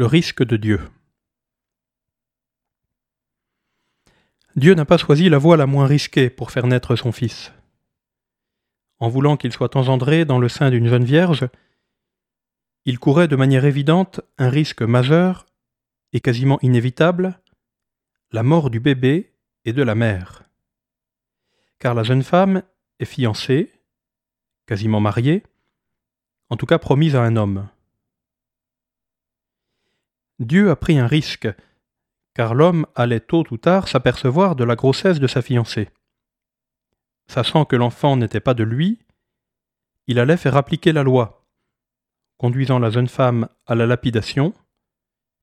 Le risque de Dieu. Dieu n'a pas choisi la voie la moins risquée pour faire naître son Fils. En voulant qu'il soit engendré dans le sein d'une jeune vierge, il courait de manière évidente un risque majeur et quasiment inévitable, la mort du bébé et de la mère. Car la jeune femme est fiancée, quasiment mariée, en tout cas promise à un homme. Dieu a pris un risque, car l'homme allait tôt ou tard s'apercevoir de la grossesse de sa fiancée. Sachant que l'enfant n'était pas de lui, il allait faire appliquer la loi, conduisant la jeune femme à la lapidation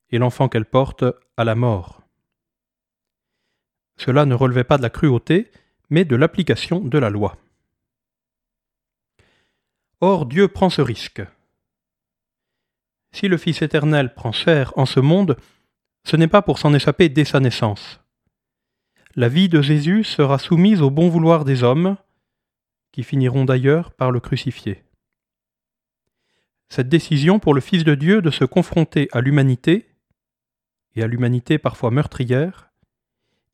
et l'enfant qu'elle porte à la mort. Cela ne relevait pas de la cruauté, mais de l'application de la loi. Or Dieu prend ce risque. Si le Fils éternel prend chair en ce monde, ce n'est pas pour s'en échapper dès sa naissance. La vie de Jésus sera soumise au bon vouloir des hommes, qui finiront d'ailleurs par le crucifier. Cette décision pour le Fils de Dieu de se confronter à l'humanité, et à l'humanité parfois meurtrière,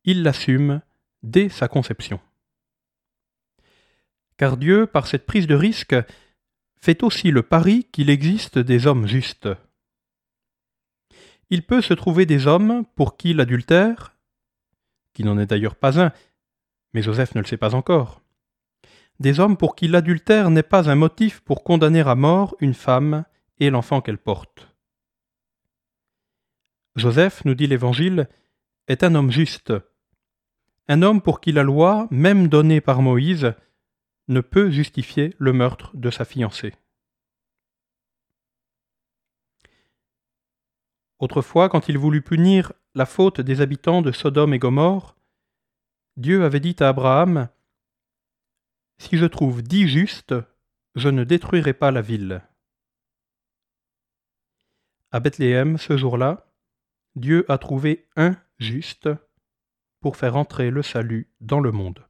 il l'assume dès sa conception. Car Dieu, par cette prise de risque, fait aussi le pari qu'il existe des hommes justes. Il peut se trouver des hommes pour qui l'adultère, qui n'en est d'ailleurs pas un, mais Joseph ne le sait pas encore, des hommes pour qui l'adultère n'est pas un motif pour condamner à mort une femme et l'enfant qu'elle porte. Joseph, nous dit l'Évangile, est un homme juste, un homme pour qui la loi, même donnée par Moïse, ne peut justifier le meurtre de sa fiancée. Autrefois, quand il voulut punir la faute des habitants de Sodome et Gomorre, Dieu avait dit à Abraham Si je trouve dix justes, je ne détruirai pas la ville. À Bethléem, ce jour-là, Dieu a trouvé un juste pour faire entrer le salut dans le monde.